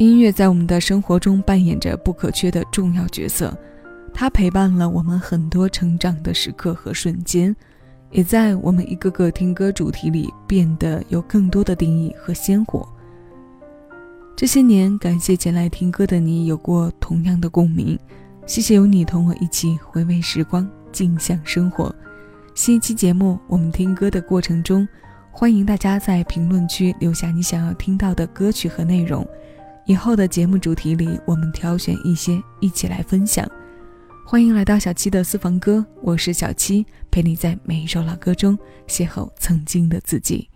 音乐在我们的生活中扮演着不可缺的重要角色，它陪伴了我们很多成长的时刻和瞬间，也在我们一个个听歌主题里变得有更多的定义和鲜活。这些年，感谢前来听歌的你有过同样的共鸣，谢谢有你同我一起回味时光，静享生活。新一期节目，我们听歌的过程中，欢迎大家在评论区留下你想要听到的歌曲和内容。以后的节目主题里，我们挑选一些一起来分享。欢迎来到小七的私房歌，我是小七，陪你在每一首老歌中邂逅曾经的自己。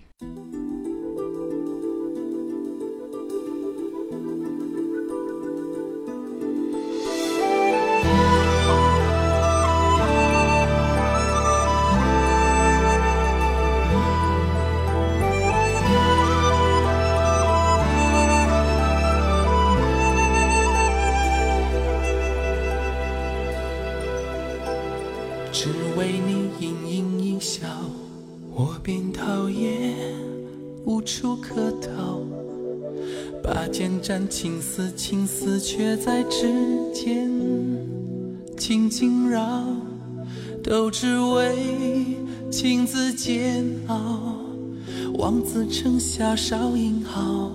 却在指尖轻轻绕，都只为情字煎熬。望子成霞少？英豪，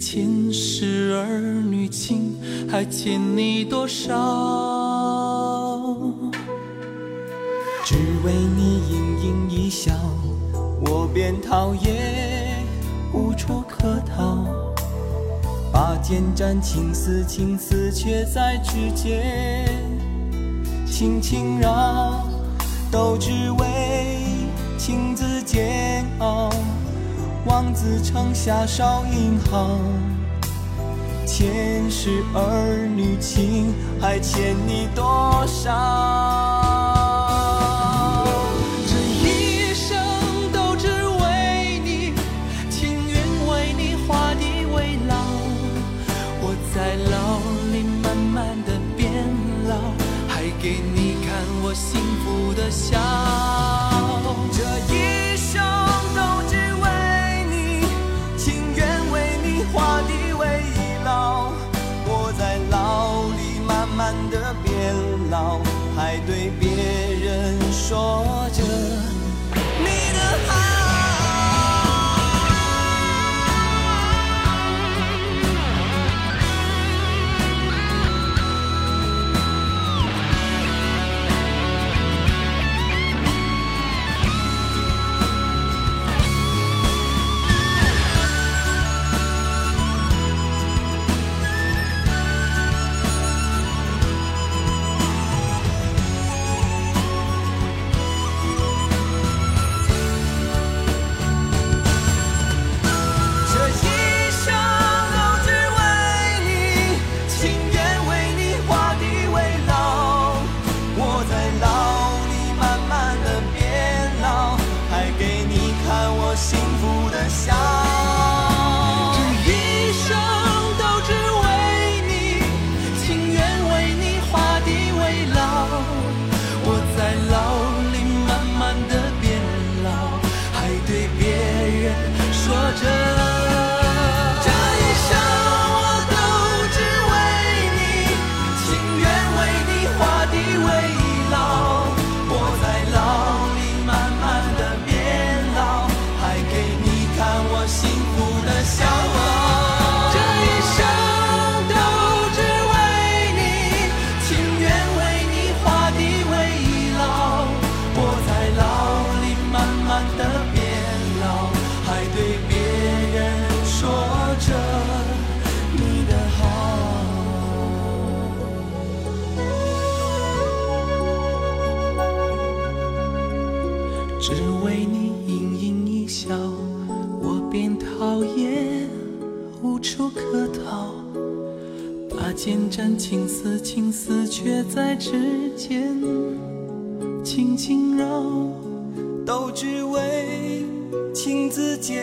前世儿女情还欠你多少？只为你盈盈一笑，我便讨厌无处可逃。剑斩情丝，情丝却在指尖轻轻绕，都只为情字煎熬。望子成霞少英豪，前世儿女情还欠你多少？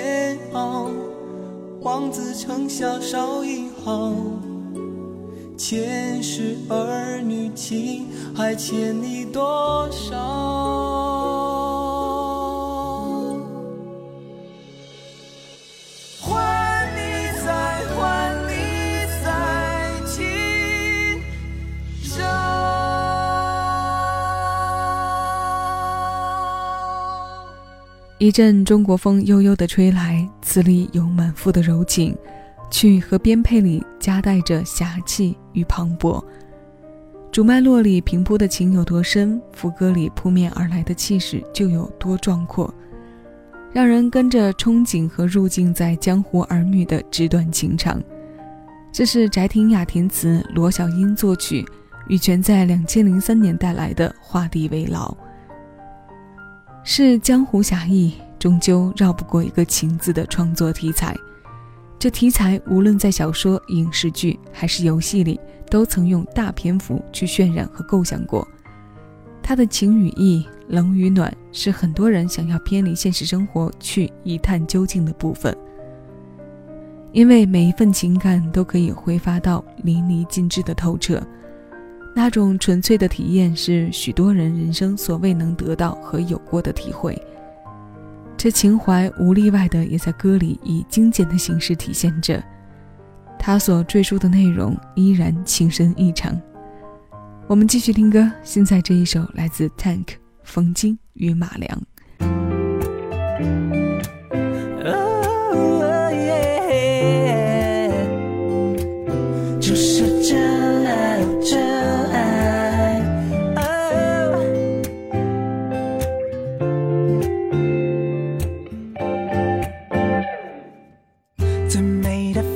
煎熬。望子成霞少一毫，前世儿女情还欠你多少？一阵中国风悠悠的吹来，词里有满腹的柔情，曲和编配里夹带着侠气与磅礴。主脉络里平铺的情有多深，副歌里扑面而来的气势就有多壮阔，让人跟着憧憬和入境在江湖儿女的纸短情长。这是翟廷雅填词，罗小英作曲，羽泉在两千零三年带来的《画地为牢》。是江湖侠义，终究绕不过一个情字的创作题材。这题材无论在小说、影视剧还是游戏里，都曾用大篇幅去渲染和构想过。它的情与义、冷与暖，是很多人想要偏离现实生活去一探究竟的部分。因为每一份情感都可以挥发到淋漓尽致的透彻。那种纯粹的体验是许多人人生所未能得到和有过的体会。这情怀无例外的也在歌里以精简的形式体现着。他所赘述的内容依然情深意长。我们继续听歌，现在这一首来自 Tank 冯京与马良。tomato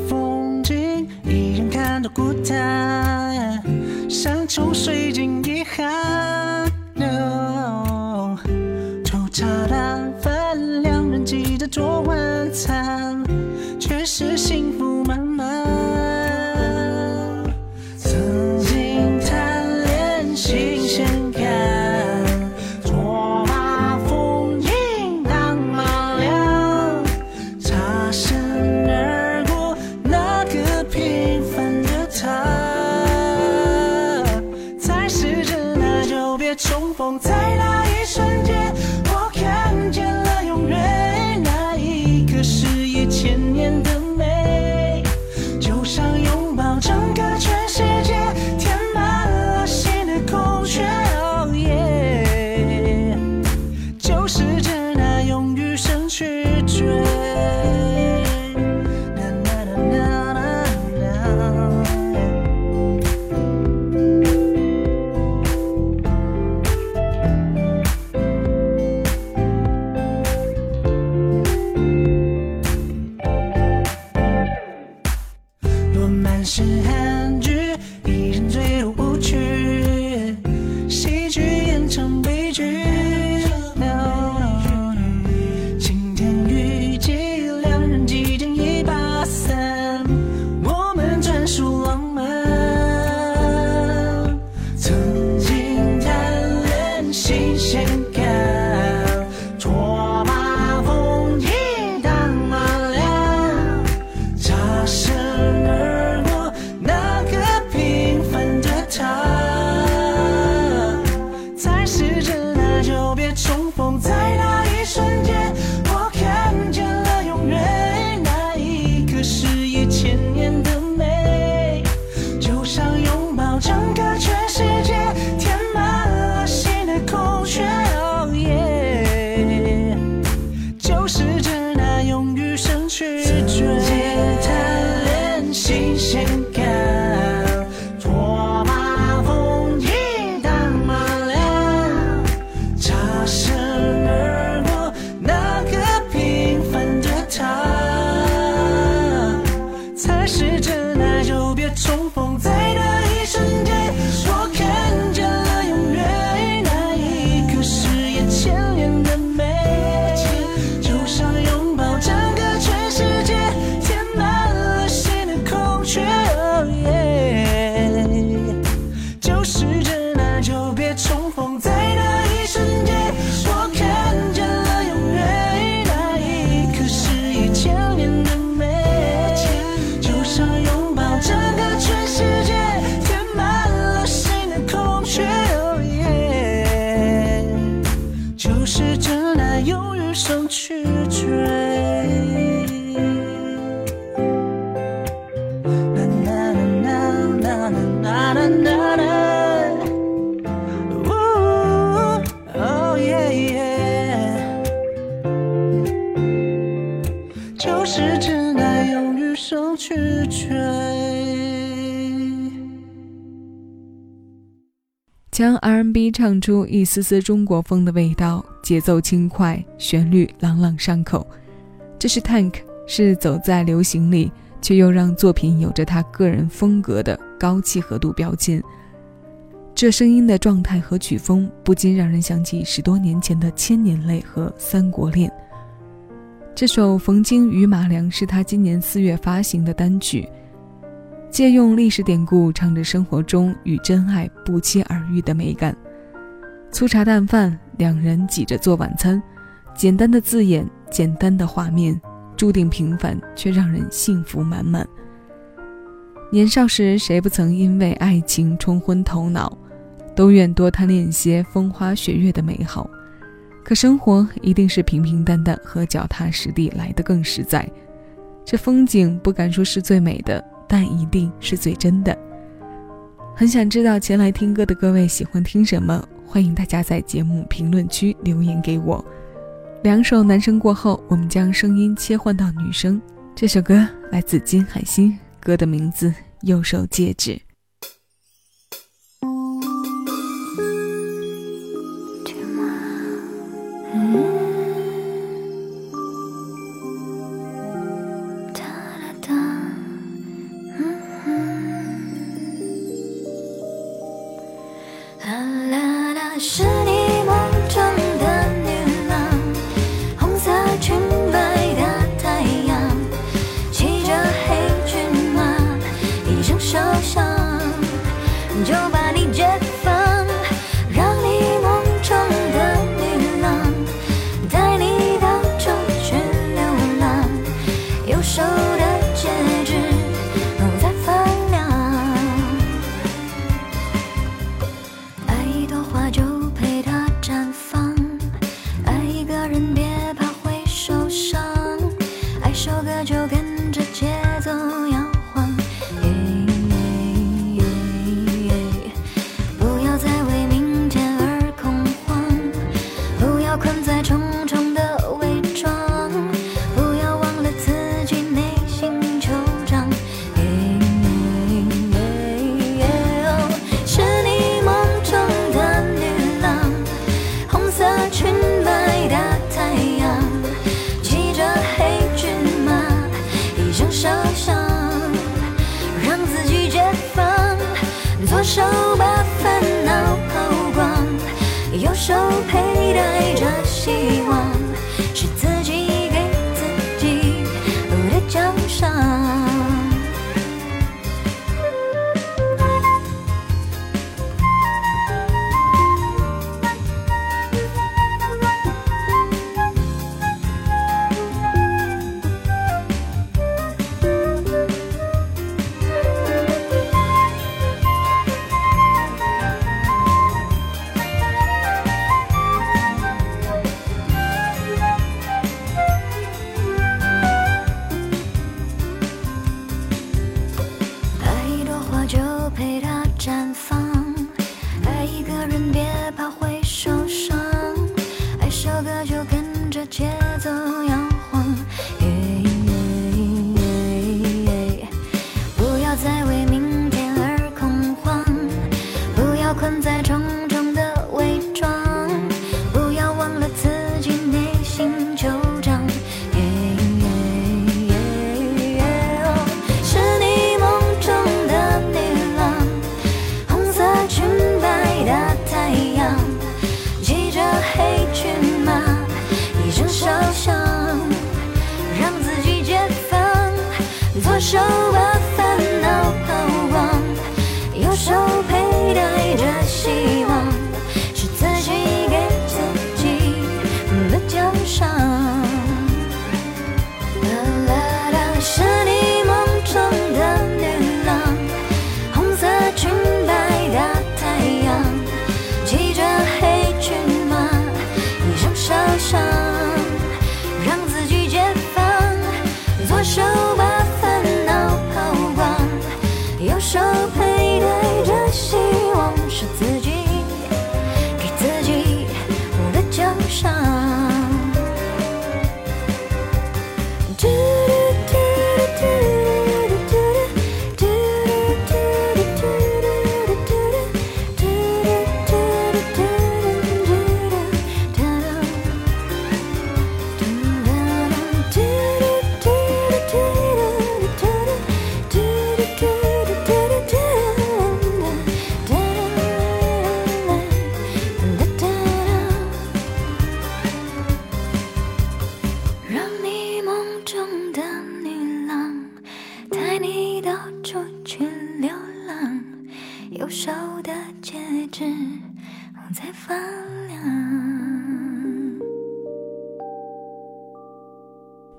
R&B 唱出一丝丝中国风的味道，节奏轻快，旋律朗朗上口。这是 Tank，是走在流行里，却又让作品有着他个人风格的高契合度标签。这声音的状态和曲风，不禁让人想起十多年前的《千年泪》和《三国恋》。这首《冯京与马良》是他今年四月发行的单曲，借用历史典故，唱着生活中与真爱不期而遇的美感。粗茶淡饭，两人挤着做晚餐，简单的字眼，简单的画面，注定平凡，却让人幸福满满。年少时，谁不曾因为爱情冲昏头脑？都愿多贪恋些风花雪月的美好，可生活一定是平平淡淡和脚踏实地来的更实在。这风景不敢说是最美的，但一定是最真的。很想知道前来听歌的各位喜欢听什么，欢迎大家在节目评论区留言给我。两首男声过后，我们将声音切换到女声。这首歌来自金海心，歌的名字《右手戒指》。手佩戴着心。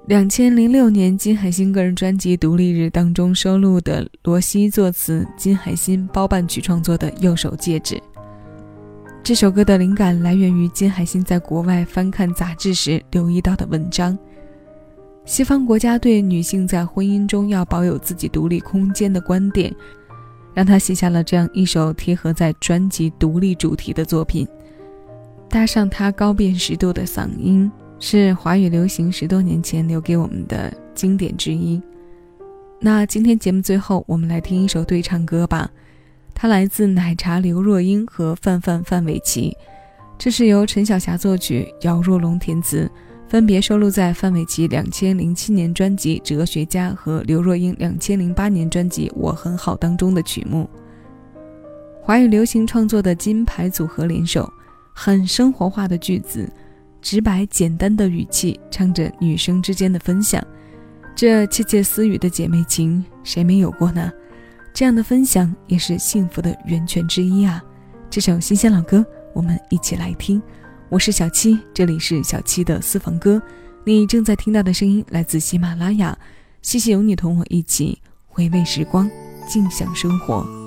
两千零六年，金海心个人专辑《独立日》当中收录的罗西作词、金海心包办曲创作的《右手戒指》。这首歌的灵感来源于金海心在国外翻看杂志时留意到的文章。西方国家对女性在婚姻中要保有自己独立空间的观点，让她写下了这样一首贴合在专辑独立主题的作品。搭上她高辨识度的嗓音，是华语流行十多年前留给我们的经典之一。那今天节目最后，我们来听一首对唱歌吧。它来自奶茶刘若英和范范范玮琪，这是由陈小霞作曲，姚若龙填词，分别收录在范玮琪两千零七年专辑《哲学家》和刘若英两千零八年专辑《我很好》当中的曲目。华语流行创作的金牌组合联手，很生活化的句子，直白简单的语气，唱着女生之间的分享，这窃窃私语的姐妹情，谁没有过呢？这样的分享也是幸福的源泉之一啊！这首新鲜老歌，我们一起来听。我是小七，这里是小七的私房歌。你正在听到的声音来自喜马拉雅。谢谢有你同我一起回味时光，静享生活。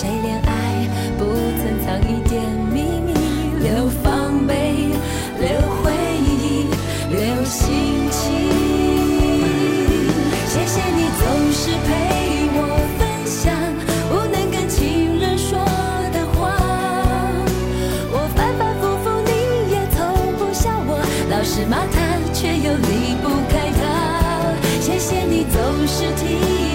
谁恋爱不曾藏一点秘密，留防备，留回忆，留心情。谢谢你总是陪我分享，不能跟情人说的话。我反反复复，你也从不下我，老是骂他，却又离不开他。谢谢你总是听。